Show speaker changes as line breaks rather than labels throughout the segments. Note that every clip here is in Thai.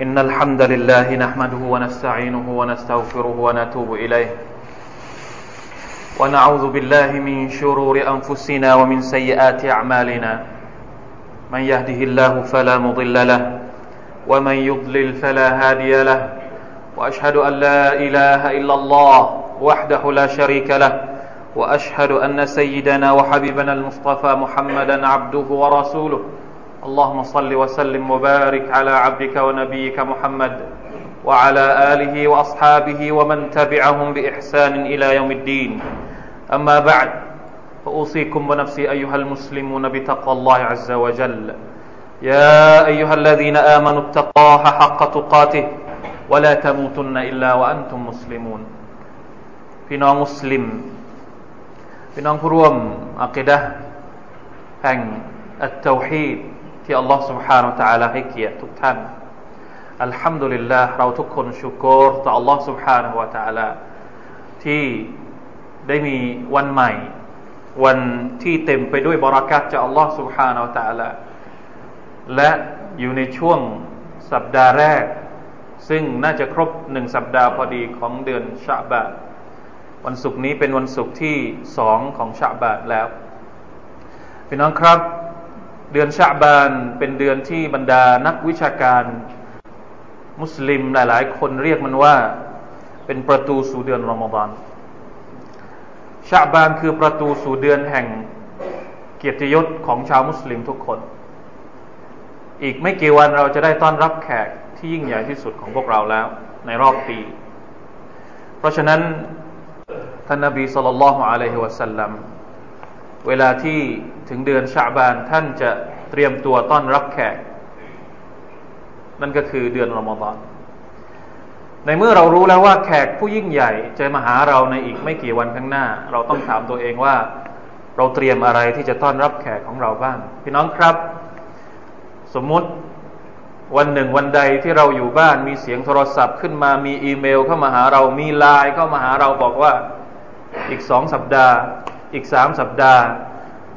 إن الحمد لله نحمده ونستعينه ونستغفره ونتوب إليه. ونعوذ بالله من شرور أنفسنا ومن سيئات أعمالنا. من يهده الله فلا مضل له ومن يضلل فلا هادي له. وأشهد أن لا إله إلا الله وحده لا شريك له. وأشهد أن سيدنا وحبيبنا المصطفى محمدا عبده ورسوله. اللهم صل وسلم وبارك على عبدك ونبيك محمد وعلى آله وأصحابه ومن تبعهم بإحسان إلى يوم الدين أما بعد فأوصيكم ونفسي أيها المسلمون بتقوى الله عز وجل يا أيها الذين آمنوا اتقوا الله حق تقاته ولا تموتن إلا وأنتم مسلمون พี่น้องมุสลิมพี่น้องผู้ร่วมอัคดะแห่งอัตตาฮีด ที่อัลลอฮ์ سبحانه และ تعالى ให้เกียรติทุกท่านอัลฮัมดุลิลลาห์เราทุกคนชุกรต่ออัลลอฮ์ سبحانه และ تعالى ที่ได้มีวันใหม่ วันที่เต็มไปด้วยบรารักัตจากอัลลอฮ์ سبحانه และ تعالى และอยู่ในช่วงสัปดาห์แรก ซึ่งน่าจะครบหนึ่งสัปดาห์พอดีของเดือนชาบานวันศุกร์นี้เป็นวันศุกร์ที่สองของชาบานแล้วพี่น้องครับ เดือนชาบานเป็นเดือนที่บรรดานักวิชาการ มุสลิมหลาย ๆ คนเรียกมันว่า เป็นประตูสู่เดือนรอมฎอนชาบานคือประตูสู่เดือนแห่งเกียรติยศของชาวมุสลิมทุกคน อีกไม่กี่วันเราจะได้ต้อนรับแขกที่ยิ่งใหญ่ที่สุดของพวกเราแล้ว ในรอบปี เพราะฉะนั้นท่านนบีสุลต่านละฮ์อะลัยฮิวะสัลลัม เวลาที่ถึงเดือนชาบานท่านจะเตรียมตัวต้อนรับแขก นั่นก็คือเดือนรอมฎอนในเมื่อเรารู้แล้วว่าแขกผู้ยิ่งใหญ่จะมาหาเราในอีกไม่กี่วันข้างหน้า เราต้องถามตัวเองว่า เราเตรียมอะไรที่จะต้อนรับแขกของเราบ้าง พี่น้องครับ สมมุติวันหนึ่งวันใดที่เราอยู่บ้านมีเสียงโทรศัพท์ขึ้นมามีอีเมลเข้ามาหาเรามีไลน์เข้ามาหาเราบอกว่าอีกสองสัปดาห์ อีกสามสัปดาห์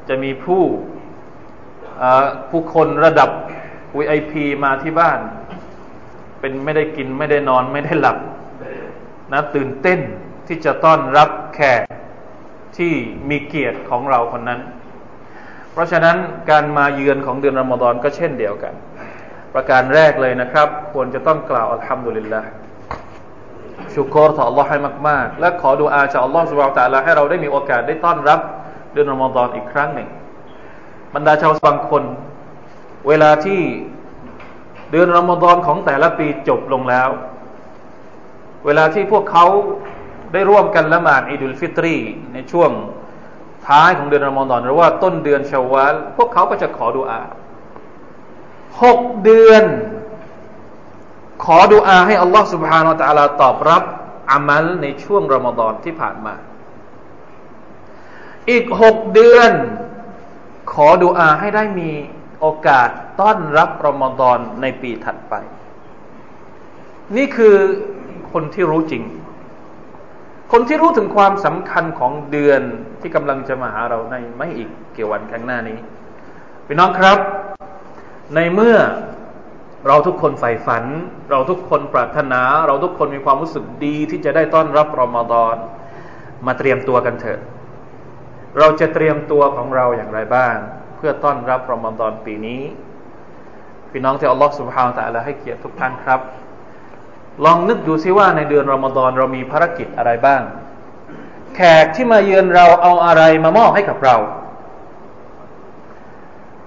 จะมีผู้ผู้คนระดับ VIP มาที่บ้าน เป็นไม่ได้กินไม่ได้นอนไม่ได้หลับนะตื่นเต้นที่จะต้อนรับแขกที่มีเกียรติของเราคนนั้น เพราะฉะนั้นการมาเยือนของเดือนรอมฎอนก็เช่นเดียวกัน ประการแรกเลยนะครับ ควรจะต้องกล่าวอัลฮัมดุลิลละ ชุกรต่อ Allah ให้มาก ๆ และขอดูอาจาก Allah สุบฮฺตะลาให้เราได้มีโอกาสได้ต้อนรับเดือนรอมฎอนอีกครั้งหนึ่ง บรรดาชาวบางคน เวลาที่เดือนรอมฎอนของแต่ละปีจบลงแล้ว เวลาที่พวกเขาได้ร่วมกันละหมาดอิดุลฟิตรี ในช่วงท้ายของเดือนรอมฎอนหรือว่าต้นเดือนชาวาลพวกเขาก็จะขอดูอาหกเดือน ขอดุอาให้อัลลอฮ์สุบฮานาอัลลอฮ์ตอบรับอามัลในช่วงรอมฎอนที่ผ่านมา อีกหกเดือน ขอดุอาให้ได้มีโอกาสต้อนรับรอมฎอนในปีถัดไป นี่คือคนที่รู้จริง คนที่รู้ถึงความสำคัญของเดือนที่กำลังจะมาหาเราในไม่อีกเกี่ยววันข้างหน้านี้พี่น้องครับ ในเมื่อ เราทุกคนใฝ่ฝัน เราทุกคนปรารถนา เราทุกคนมีความรู้สึกดีที่จะได้ต้อนรับรอมฎอนมาเตรียมตัวกันเถอะ เราจะเตรียมตัวของเราอย่างไรบ้าง เพื่อต้อนรับรอมฎอนปีนี้ พี่น้องที่อัลลอฮฺสุบฮาวตะลาให้เกียรติทุกท่านครับ ลองนึกดูซิว่าในเดือนรอมฎอนเรามีภารกิจอะไรบ้าง แขกที่มาเยือนเราเอาอะไรมามอบให้กับเรา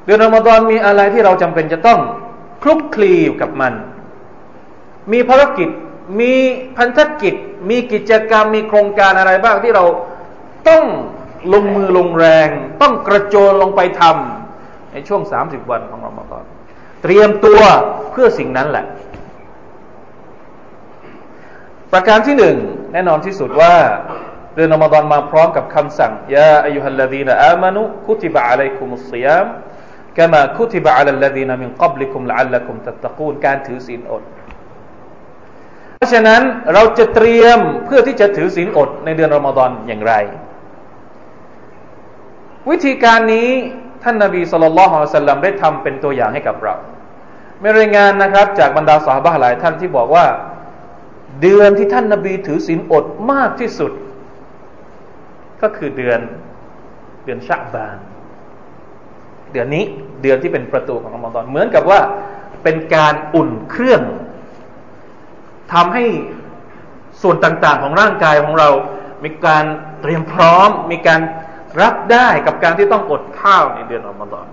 เดือนรอมฎอนมีอะไรที่เราจำเป็นจะต้อง คลุกคลีอยู่กับมัน มีภารกิจ มีพันธกิจ มีกิจกรรม มีโครงการอะไรบ้างที่เราต้องลงมือลงแรง ต้องกระโจนลงไปทำในช่วงสามสิบวันของเรามาก่อนเตรียมตัวเพื่อสิ่งนั้นแหละ ประการที่หนึ่งแน่นอนที่สุดว่าเดือนอมฎอนมาพร้อมกับคำสั่งยาอายุฮัลลดีนอามานุคุติบะอะลัยคุมุสซิยาม กามาคุติบะอัลลดีนมินกับลิคุมละอัลลักุมตัตตะกูลการถือศีลอด เพราะฉะนั้นเราจะเตรียมเพื่อที่จะถือศีลอดในเดือนรอมฎอนอย่างไร วิธีการนี้ท่านนาบีสุลต่านละฮ์สัลลัมได้ทำเป็นตัวอย่างให้กับเรา
มีรายงานนะครับ จากบรรดาสาบะหลายท่านที่บอกว่า เดือนที่ท่านนาบีถือศีลอดมากที่สุด ก็คือเดือนเดือนชะบาน เดือนนี้เดือนที่เป็นประตูของรอมฎอนเหมือนกับว่าเป็นการอุ่นเครื่องทำให้ส่วนต่างๆ ของร่างกายของเรา มีการเตรียมพร้อม มีการรับได้กับการที่ต้องอดข้าวในเดือนอมฎอน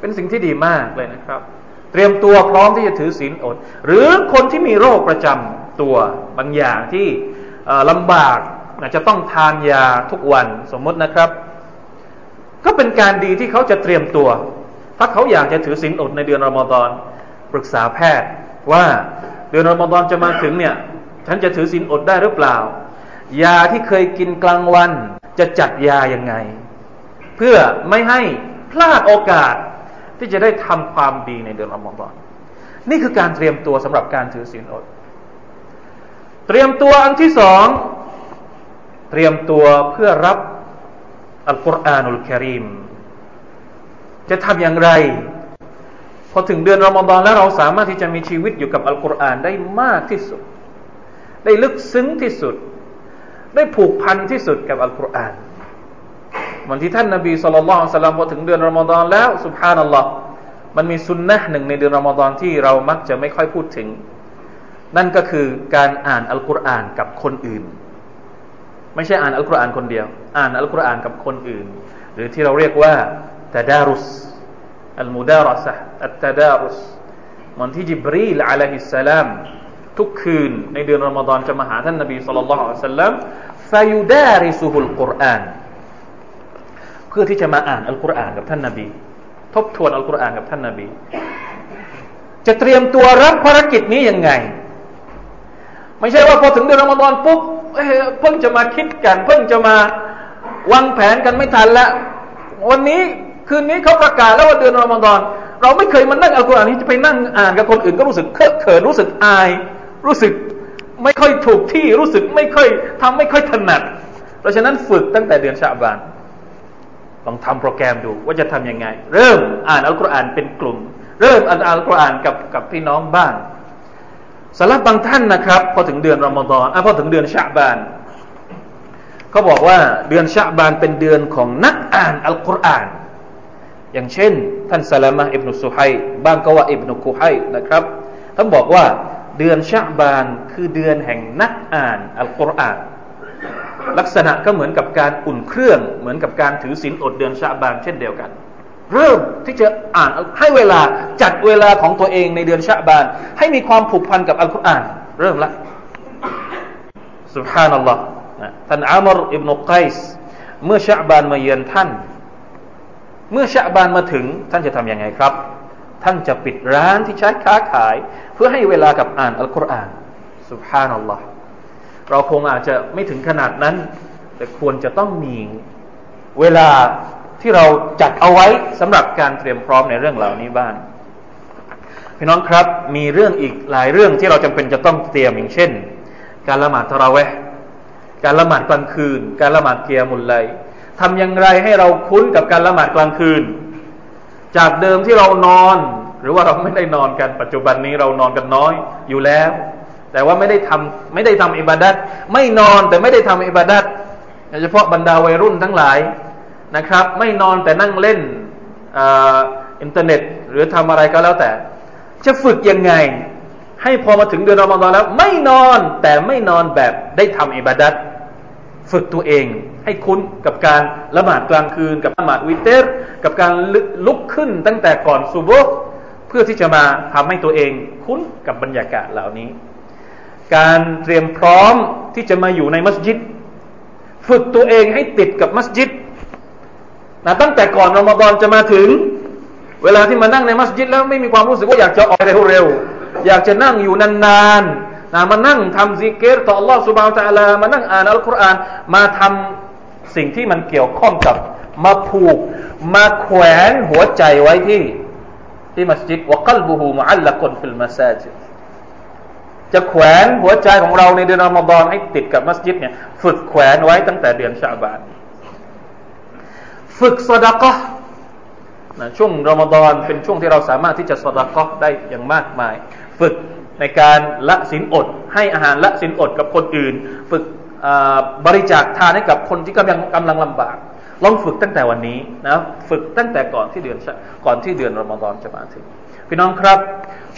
เป็นสิ่งที่ดีมากเลยนะครับ เตรียมตัวพร้อมที่จะถือศีลอด หรือคนที่มีโรคประจำตัวบางอย่างที่ลำบากจะต้องทานยาทุกวันสมมตินะครับ ก็เป็นการดีที่เขาจะเตรียมตัว ถ้าเขาอยากจะถือศีลอดในเดือนรอมฎอนปรึกษาแพทย์ว่าเดือนรอมฎอนจะมาถึงเนี่ย ฉันจะถือศีลอดได้หรือเปล่า ยาที่เคยกินกลางวันจะจัดยายังไง เพื่อไม่ให้พลาดโอกาสที่จะได้ทำความดีในเดือนรอมฎอนนี่คือการเตรียมตัวสำหรับการถือศีลอด เตรียมตัวอันที่สองเตรียมตัวเพื่อรับ อัลกุรอานุลกิริมจะทำอย่างไร พอถึงเดือนรอมฎอนแล้วเราสามารถที่จะมีชีวิตอยู่กับอัลกุรอานได้มากที่สุด ได้ลึกซึ้งที่สุด ได้ผูกพันที่สุดกับอัลกุรอานวันที่ท่านนาบีสุลต่านสลัมพอถึงเดือนรอมฎอนแล้วสุบฮานัลลอฮ์มันมีสุนนะหนึ่งในเดือนรอมฎอนที่เรามักจะไม่ค่อยพูดถึง นั่นก็คือการอ่านอัลกุรอานกับคนอื่น ไม่ใช่อ่านอัลกุรอานคนเดียว อ่านอัลกุรอานกับคนอื่น หรือที่เราเรียกว่าตาดารุสอัลมุดารสะอัตตดารุสมันที่จิบรีลอะลัยฮิสสลามทุกคืนในเดือนรอมฎอนจะมาหาท่านนบีสุลต่านละอัลสัลลัมฟายุดาริสุฮุลกุรอานเพื่อที่จะมาอ่านอัลกุรอานกับท่านนบี ทบทวนอัลกุรอานกับท่านนบี จะเตรียมตัวรับภารกิจนี้ยังไง ไม่ใช่ว่าพอถึงเดือนรอมฎอนปุ๊บ เพิ่งจะมาคิดกัน เพิ่งจะมาวางแผนกันไม่ทันล้ววันนี้คืนนี้เขาประกาศแล้วว่าเดือนรอมฎอนเราไม่เคยมานั่งอัลกุรอานนี้จะไปนั่งอ่านกับคนอื่นก็รู้สึกเคอะเขินรู้สึกอาย รู้สึกไม่ค่อยถูกที่รู้สึกไม่ค่อยทำไม่ค่อยถนัด เพราะฉะนั้นฝึกตั้งแต่เดือนชาบานลองทำโปรแกรมดูว่าจะทํำยังไง เริ่มอ่านอัลกุรอานเป็นกลุ่ม เริ่มอ่านอัลกุรอานกับกับพี่น้องบ้าง สำหรับบางท่านนะครับ พอถึงเดือนรอมฎอนอะพอถึงเดือนชาบานเขาบอกว่าเดือนชาบานเป็นเดือนของนักอ่านอัลกุรอาน อย่างเช่น ท่านซาลามะอิบนุสุไฮบ้างก็ว่าอิบนุกุไฮนะครับท่านบอกว่าเดือนชาบานคือเดือนแห่งนักอ่านอัลกุรอาน ลักษณะก็เหมือนกับการอุ่นเครื่อง เหมือนกับการถือศีลอดเดือนชาบานเช่นเดียวกัน เริ่มที่จะอ่านให้เวลาจัดเวลาของตัวเองในเดือนชาบาน ให้มีความผูกพันกับอัลกุรอาน เริ่มละสุบฮานัลลอฮ์ท่านอามรอิบนุกัยส์เมื่อชาบานมาเยือนท่าน เมื่อชาบานมาถึงท่านจะทํำยังไงครับ ท่านจะปิดร้านที่ใช้ค้าขาย เพื่อให้เวลากับอ่านอัลกุรอานสุบฮานัลลอฮ์เราคงอาจจะไม่ถึงขนาดนั้น แต่ควรจะต้องมีเวลา ที่เราจัดเอาไว้สำหรับการเตรียมพร้อมในเรื่องเหล่านี้บ้างพี่น้องครับมีเรื่องอีกหลายเรื่องที่เราจำเป็นจะต้องเตรียมอย่างเช่น การละหมาดทราเวห์การละหมาดกลางคืน การละหมาดเกียร์มุลไลทำอย่างไรให้เราคุ้นกับการละหมาดกลางคืน จากเดิมที่เรานอน หรือว่าเราไม่ได้นอนกันปัจจุบันนี้เรานอนกันน้อยอยู่แล้ว แต่ว่าไม่ได้ทำไม่ได้ทำอิบาดัตไม่นอนแต่ไม่ได้ทำอิบาดัตโดยเฉพาะบรรดาวัยรุ่นทั้งหลาย นะครับ ไม่นอนแต่นั่งเล่นอินเทอร์เน็ต หรือทำอะไรก็แล้วแต่ จะฝึกยังไง ให้พอมาถึงเดือนรอมฎอนแล้ว ไม่นอนแต่ไม่นอนแบบได้ทำอิบาดัตฝึกตัวเอง ให้คุ้นกับการละหมาดกลางคืน กับละหมาดวิเตอร์กับการลุกขึ้นตั้งแต่ก่อนซูโบเพื่อที่จะมาทำให้ตัวเองคุ้นกับบรรยากาศเหล่านี้ การเตรียมพร้อมที่จะมาอยู่ในมัสยิด ฝึกตัวเองให้ติดกับมัสยิด นะตั้งแต่ก่อนรอมฎอนจะมาถึง เวลาที่มานั่งในมัสยิดแล้วไม่มีความรู้สึกว่าอยากจะออกไปเร็วๆอยากจะนั่งอยู่นานๆนะมานั่งทำซิกเกตต่ออัลลอ s u สุบ n a h u Wa Taala มานั่งอ่านอัลกุรอานมาทำสิ่งที่มันเกี่ยวข้องกับมาผูก มาแขวนหัวใจไว้ที่ที่มัสยิดวกัลบุฮูมุอัลละกนฟิลมาซาจิดจะแขวนหัวใจของเราในเดือนอมฎอนให้ติดกับมัสยิดเนี่ยฝึกแขวนไว้ตั้งแต่เดือนชาบาน ฝึกสดกะนะช่วงรอมฎอนเป็นช่วงที่เราสามารถที่จะสดกอได้อย่างมากมาย ฝึกในการละสินอด ให้อาหารละสินอดกับคนอื่น ฝึกบริจาคทานให้กับคนที่กำลังกำลังลำบาก ลองฝึกตั้งแต่วันนี้นะฝึกตั้งแต่ก่อนที่เดือนก่อนที่เดือนรอมฎอนจะมาถึงพี่น้องครับ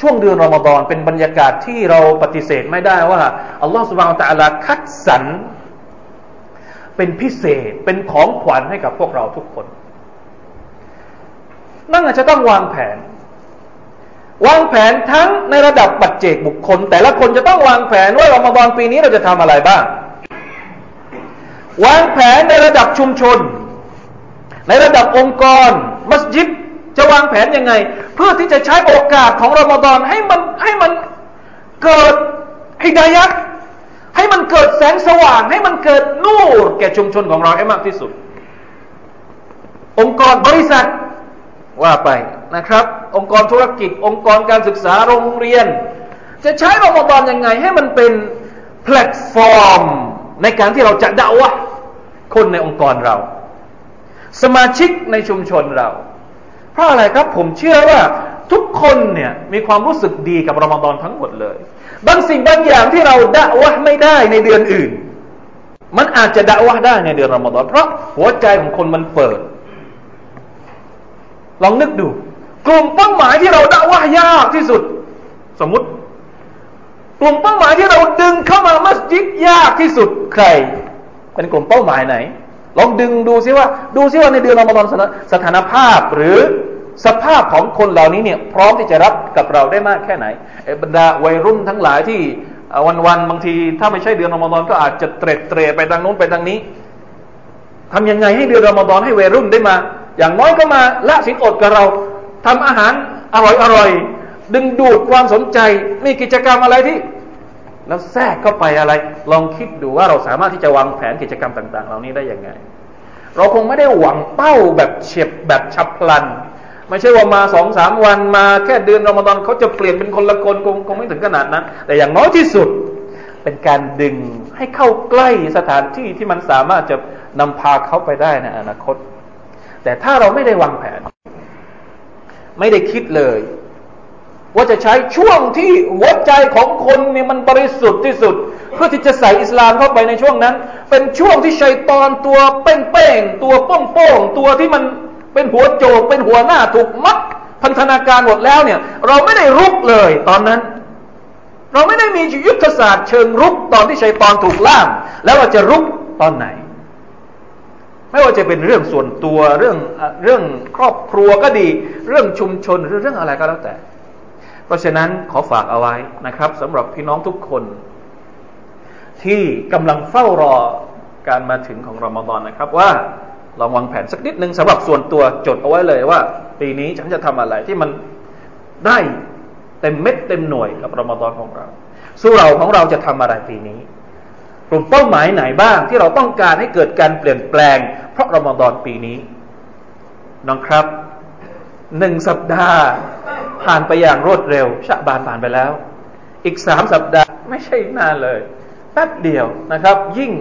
ช่วงเดือนรอมฎอนเป็นบรรยากาศที่เราปฏิเสธไม่ได้ว่าอัลลอฮฺสุบานตะอัลาคัดสรร เป็นพิเศษเป็นของขวัญให้กับพวกเราทุกคน นั่นอาจจะต้องวางแผน วางแผนทั้งในระดับปัจเจกบุคคล แต่ละคนจะต้องวางแผนว่ารอมฎอนปีนี้เราจะทำอะไรบ้าง วางแผนในระดับชุมชน ในระดับองค์กร มัสยิดจะวางแผนยังไง เพื่อที่จะใช้โอกาสของรอมฎอนให้มันให้มันเกิดฮิดายะ ให้มันเกิดแสงสว่าง ให้มันเกิดนูรแก่ชุมชนของเราให้มากที่สุด องค์กรบริษัทว่าไปนะครับ องค์กรธุรกิจ องค์กรการศึกษาโรงเรียน จะใช้รอมฎอนยังไง ให้มันเป็นแพลตฟอร์ม ในการที่เราจะด่าวะคนในองค์กรเรา สมาชิกในชุมชนเรา เพราะอะไรครับผมเชื่อว่าทุกคนเนี่ยมีความรู้สึกดีกับรอมฎอนทั้งหมดเลย บางสิ่งบางอย่างที่เราด่าวะไม่ได้ในเดือนอื่น มันอาจจะด่าวะได้ในเดือนรอมฎอนเพราะหัวใจของคนมันเปิด ลองนึกดู กลุ่มเป้าหมายที่เราด่าวะยากที่สุด สมมติ กลุ่มเป้าหมายที่เราดึงเข้ามามัสยิดยากที่สุดใคร เป็นกลุ่มเป้าหมายไหนลองดึงดูซิว่า ดูซิว่าในเดือนรอมฎอนสถานภาพหรือ สภาพของคนเหล่านี้เนี่ยพร้อมที่จะรับกับเราได้มากแค่ไหนบรรดาวัยรุ่นทั้งหลายที่วันๆบางที ถ้าไม่ใช่เดือนรอมฎอนก็อาจจะเตร็ดเตรไปทางนู้นไปทางนี้ทำยังไงให้เดือนรอมฎอนให้วัยรุ่นได้มา อย่างน้อยก็มาละสินอดกับเราทำอาหารอร่อยอร่อยดึงดูดความสนใจมีกิจกรรมอะไรที่ แล้วแทรกเข้าไปอะไร ลองคิดดูว่าเราสามารถที่จะวางแผนกิจกรรมต่าง ๆ เหล่านี้ได้ยังไง เราคงไม่ได้หวังเป้าแบบเฉียบแบบฉับพลัน ไม่ใช่ว่ามาสองสามวันมาแค่เดือนรอมฎอนเขาจะเปลี่ยนเป็นคนละคนคงคงไม่ถึงขนาดนั้น แต่อย่างน้อยที่สุดเป็นการดึงให้เข้าใกล้สถานที่ที่มันสามารถจะนำพาเขาไปได้ในอนาคต แต่ถ้าเราไม่ได้วางแผน ไม่ได้คิดเลย ว่าจะใช้ช่วงที่หัวใจของคนเนี่ยมันบริสุทธิ์ที่สุด เพื่อที่จะใส่อิสลามเข้าไปในช่วงนั้น เป็นช่วงที่ชัยตอนตัวเป้งๆตัวป้องๆตัวที่มัน เป็นหัวโจกเป็นหัวหน้าถูกมัดพันธนาการหมดแล้วเนี่ย เราไม่ได้รุกเลยตอนนั้น เราไม่ได้มียุทธศาสตร์เชิงรุกตอนที่ชัยตอนถูกล่าม แล้วเราจะรุกตอนไหน ไม่ว่าจะเป็นเรื่องส่วนตัวเรื่องเรื่องครอบครัวก็ดี เรื่องชุมชนหรือเรื่องอะไรก็แล้วแต่ เพราะฉะนั้นขอฝากเอาไว้นะครับสำหรับพี่น้องทุกคน ที่กำลังเฝ้ารอการมาถึงของรอมฎอนนะครับว่า ลองวางแผนสักนิดหนึ่งสำหรับส่วนตัวจดเอาไว้เลยว่า ปีนี้ฉันจะทำอะไรที่มันได้เต็มเม็ดเต็มหน่วยกับรอมฎอนของเรา สู้เราของเราจะทำอะไรปีนี้กลุ่มเป้าหมายไหนบ้างที่เราต้องการให้เกิดการเปลี่ยนแปลง เพราะรอมฎอนปีนี้น้องครับหนึ่งสัปดาห์ผ่านไปอย่างรวดเร็วชะบานผ่านไปแล้ว อีกสามสัปดาห์ไม่ใช่นานเลย แป๊บเดียวนะครับ ยิ่ง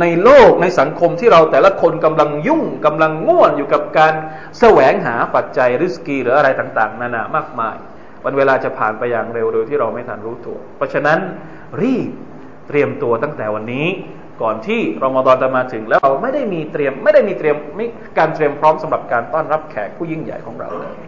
ในโลกในสังคมที่เราแต่ละคนกำลังยุ่งกำลังง่วนอยู่กับการแสวงหาปัจจัยริสกีหรืออะไรต่างๆ นานามากมาย วันเวลาจะผ่านไปอย่างเร็วโดยที่เราไม่ทันรู้ตัว เพราะฉะนั้นรีบเตรียมตัวตั้งแต่วันนี้ ก่อนที่รอมฎอนจะมาถึงแล้วเราไม่ได้มีเตรียมไม่ได้มีเตรียมการเตรียมพร้อมสำหรับการต้อนรับแขกผู้ยิ่งใหญ่ของเราเลย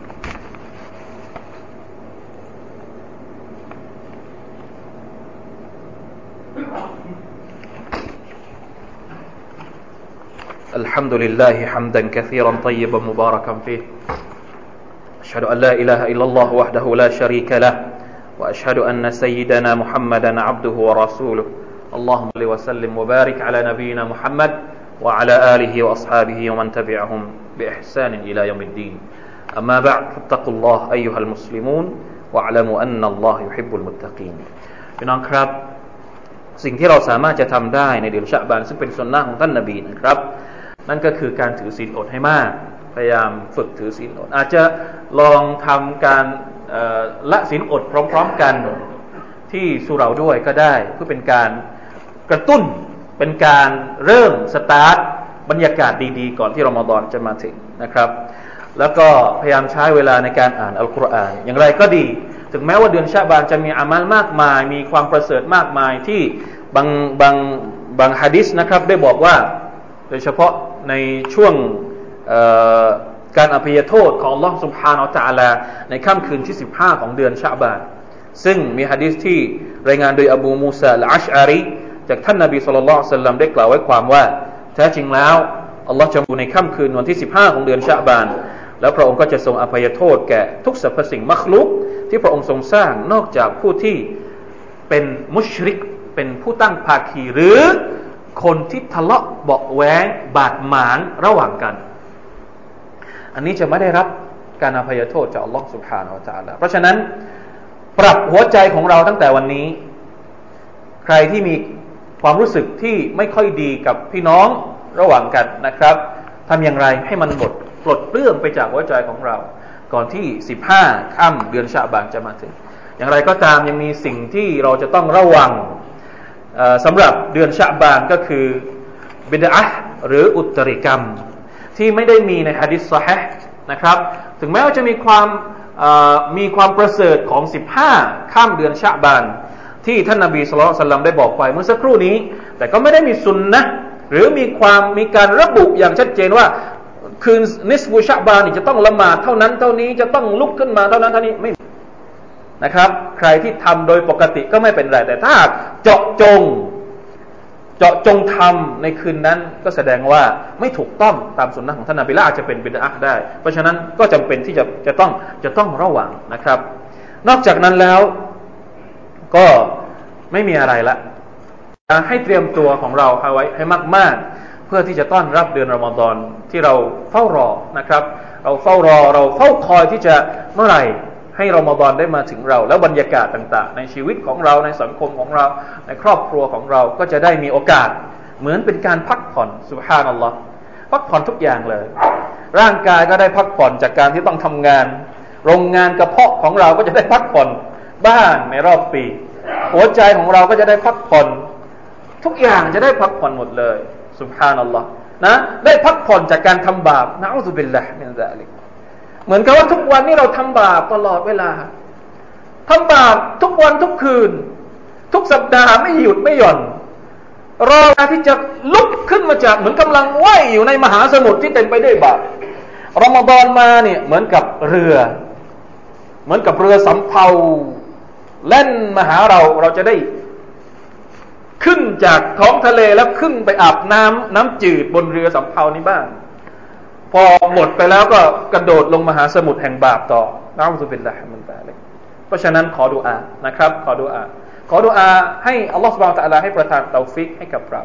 الحمد لله حمدا كثيرا طيبا مباركا فيه. أشهد أن لا إله إلا الله وحده لا شريك له وأشهد أن سيدنا محمدا عبده ورسوله. اللهم صل وسلم وبارك على نبينا محمد وعلى آله وأصحابه ومن تبعهم بإحسان إلى يوم الدين. أما بعد فاتقوا الله أيها المسلمون واعلموا أن الله يحب المتقين. สิ่งที่เราสามารถจะทําได้ในเดือนชะบานซึ่งเป็นสุนนะของท่านนาบีนะครับ นั่นก็คือการถือศีลอดให้มาก พยายามฝึกถือศีลอด อาจจะลองทำการละศีลอดพร้อม ๆกันที่สุเราด้วยก็ได้เพื่อเป็นการกระตุ้นเป็นการเริ่มสตาร์ทบรรยากาศดีๆ ก่อนที่รอมฎอนจะมาถึงนะครับ แล้วก็พยายามใช้เวลาในการอ่านอัลกุรอาน อย่างไรก็ดี ถึงแม้ว่าเดือนชาบานจะมีอามัลมากมาย มีความประเสริฐมากมายที่บางบางบางฮะดิษนะครับ ได้บอกว่า โดยเฉพาะ ในช่วงการอภัยโทษของลอสุภานอัลจาลาในค่ำคืนที่ 15 ของเดือนชาบานซึ่งมีฮะดิษที่รายงานโดยอบูมูซาลอัชอารีจากท่านนาบีสุลต่านสัลลัมได้กล่าวไว้ความว่าแท้จริงแล้วอัลลอฮ์จะอยู่ในค่ำคืนวันที่ 15 ของเดือนชาบานแล้วพระองค์ก็จะทรงอภัยโทษแก่ทุกสรรพสิ่งมัคลุก ที่พระองค์ทรงสร้างนอกจากผู้ที่เป็นมุชริกเป็นผู้ตั้งภาคีหรือ คนที่ทะเลาะเบาแหวงบาดหมางระหว่างกัน อันนี้จะไม่ได้รับการอภัยโทษจากอัลลอฮ์สุบฮานาอัลลอฮ์เพราะฉะนั้น ปรับหัวใจของเราตั้งแต่วันนี้ ใครที่มีความรู้สึกที่ไม่ค่อยดีกับพี่น้องระหว่างกันนะครับทำอย่างไรให้มันหมดปลดเปลื้องไปจากหัวใจของเรา ก่อนที่สิบห้าค่ำเดือนชาบานจะมาถึง อย่างไรก็ตามยังมีสิ่งที่เราจะต้องระวัง สำหรับเดือนชาบานก็คือบิดอะหรืออุตริกรรม ที่ไม่ได้มีในฮะดิษซอฮนะครับ ถึงแม้ว่าจะมีความมีความประเสริฐของ 15 ข้ามเดือนชาบาน ที่ท่านนาบีสุลต่านได้บอกไปเมื่อสักครู่นี้ แต่ก็ไม่ได้มีสุนนะหรือมีความมีการระบุอย่างชัดเจนว่าคืนนิสบูชาบานจะต้องละหมาดเท่านั้นเท่านี้จะต้องลุกขึ้นมาเท่านั้นเท่านี้ไม่ นะครับ ใครที่ทำโดยปกติก็ไม่เป็นไร แต่ถ้าเจาะจง เจาะจงทำในคืนนั้น ก็แสดงว่าไม่ถูกต้องตามสุนนะของท่านนาบิละอาจจะเป็นบิดาได้ เพราะฉะนั้นก็จำเป็นที่จะจะต้องจะต้องระวังนะครับ นอกจากนั้นแล้วก็ไม่มีอะไรละให้เตรียมตัวของเราเอาไว้ให้มาก ๆ เพื่อที่จะต้อนรับเดือนรอมฎอนที่เราเฝ้ารอนะครับ เราเฝ้ารอเราเฝ้าคอยที่จะเมื่อไหร่ ให้รอมฎอนได้มาถึงเรา แล้วบรรยากาศต่าง ๆ ในชีวิตของเราในสังคมของเรา ในครอบครัวของเราก็จะได้มีโอกาส เหมือนเป็นการพักผ่อนสุภาพนัลลอฮ์พักผ่อนทุกอย่างเลย ร่างกายก็ได้พักผ่อนจากการที่ต้องทำงาน โรงงานกระเพาะของเราก็จะได้พักผ่อนบ้างในรอบปี หัวใจของเราก็จะได้พักผ่อน ทุกอย่างจะได้พักผ่อนหมดเลยสุภาพนัลลอฮ์นะได้พักผ่อนจากการทำบาปนะอัลลอฮฺบิลละมินซาลิก เหมือนกับว่าทุกวันนี้เราทำบาปตลอดเวลาทำบาปทุกวันทุกคืน ทุกสัปดาห์ไม่หยุดไม่หย่อน รอที่จะลุกขึ้นมาจากเหมือนกำลังว่ายอยู่ในมหาสมุทรที่เต็มไปด้วยบาปรอมฎอนมาเนี่ยเหมือนกับเรือ เหมือนกับเรือสำเภาเล่นมาหาเราเราจะได้ ขึ้นจากท้องทะเลแล้วขึ้นไปอาบน้ำน้ำจืดบนเรือสำเภานี้บ้าง พอหมดไปแล้วก็กระโดดลงมหาสมุทรแห่งบาปต่อنعوذ بالله من ذلكเพราะฉะนั้นขอดูอานะครับ ขอดูอาขอดูอาให้อัลลอฮฺสุบานตะลาให้ประทานเตาฟิกให้กับเรา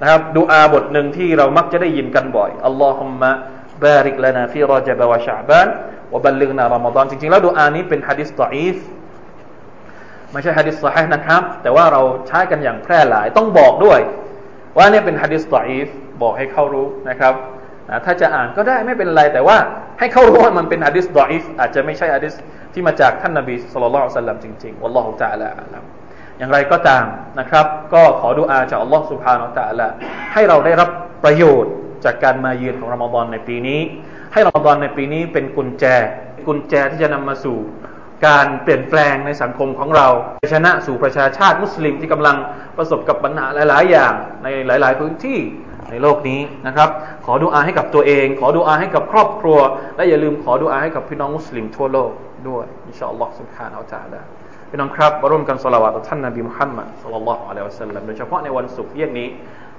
นะครับดูอาบทหนึ่งที่เรามักจะได้ยินกันบ่อยاللهم بارك لنا في رجب وشعبان وبلغنا رمضانจริงๆแล้วดูอานี้เป็นฮะดิษตออีฟไม่ใช่ฮะดิษสอฮีนะครับ แต่ว่าเราใช้กันอย่างแพร่หลายต้องบอกด้วย ว่าเนี่ยเป็นฮะดิษตออีฟบอกให้เขารู้นะครับ ถ้าจะอ่านก็ได้ไม่เป็นไร แต่ว่าให้เขารู้ว่ามันเป็นฮะดิษดออิฟอาจจะไม่ใช่ฮะดิษที่มาจากท่านนบีสุลต่านสัลลัมจริงๆวัลลอฮฺตะละอัลลัมอย่างไรก็ตามนะครับ ก็ขอดุอาจากอัลลอฮฺสุบฮานาอัลตะละให้เราได้รับประโยชน์จากการมาเยือนของรอมฎอนในปีนี้ ให้รอมฎอนในปีนี้เป็นกุญแจ กุญแจที่จะนำมาสู่ การเปลี่ยนแปลงในสังคมของเราชนะสู่ประชาชาติมุสลิมที่กำลังประสบกับปัญหาหลาย ๆ อย่างในหลาย ๆ พื้นที่ ในโลกนี้นะครับ ขอดูอาให้กับตัวเอง ขอดูอาให้กับครอบครัว และอย่าลืมขอดูอาให้กับพี่น้องมุสลิมทั่วโลกด้วยอินชาอัลลอฮ์ سبحانه และ تعالى พี่น้องครับมาร่วมกันสละวะต่อท่านนบีมุฮัมมัดสัลลัลลอฮุอะลัยฮิวะสัลลัมโดยเฉพาะในวันศุกร์เย็นนี้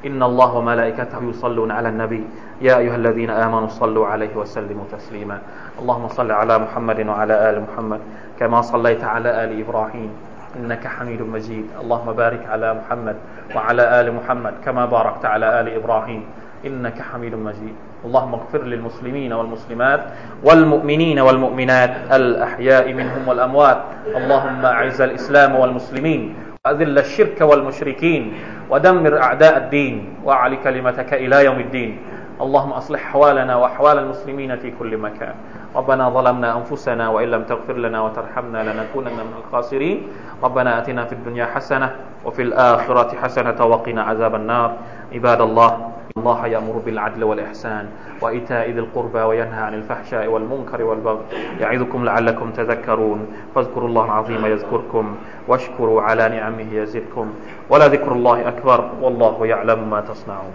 إن الله وملائكته يصلون على النبي يا أيها الذين آمنوا صلوا عليه وسلموا تسليما اللهم صل على محمد وعلى آل محمد كما صليت على آل إبراهيم إنك حميد مجيد. اللهم بارك على محمد وعلى آل محمد كما باركت على آل إبراهيم. إنك حميد مجيد. اللهم اغفر للمسلمين والمسلمات والمؤمنين والمؤمنات الأحياء منهم والأموات. اللهم أعز الإسلام والمسلمين وأذل الشرك والمشركين ودمر أعداء الدين وأعلي كلمتك إلى يوم الدين.
اللهم أصلح أحوالنا وأحوال المسلمين في كل مكان. ربنا ظلمنا أنفسنا وإن لم تغفر لنا وترحمنا لنكونن من الخاسرين. ربنا أتنا في الدنيا حسنة وفي الآخرة حسنة وقنا عذاب النار. عباد الله الله يأمر بالعدل والإحسان وإيتاء ذي القربى وينهى عن الفحشاء والمنكر والبغي يعظكم لعلكم تذكرون. فاذكروا الله العظيم يذكركم واشكروا على نعمه يزدكم. ولذكر الله أكبر والله يعلم ما تصنعون.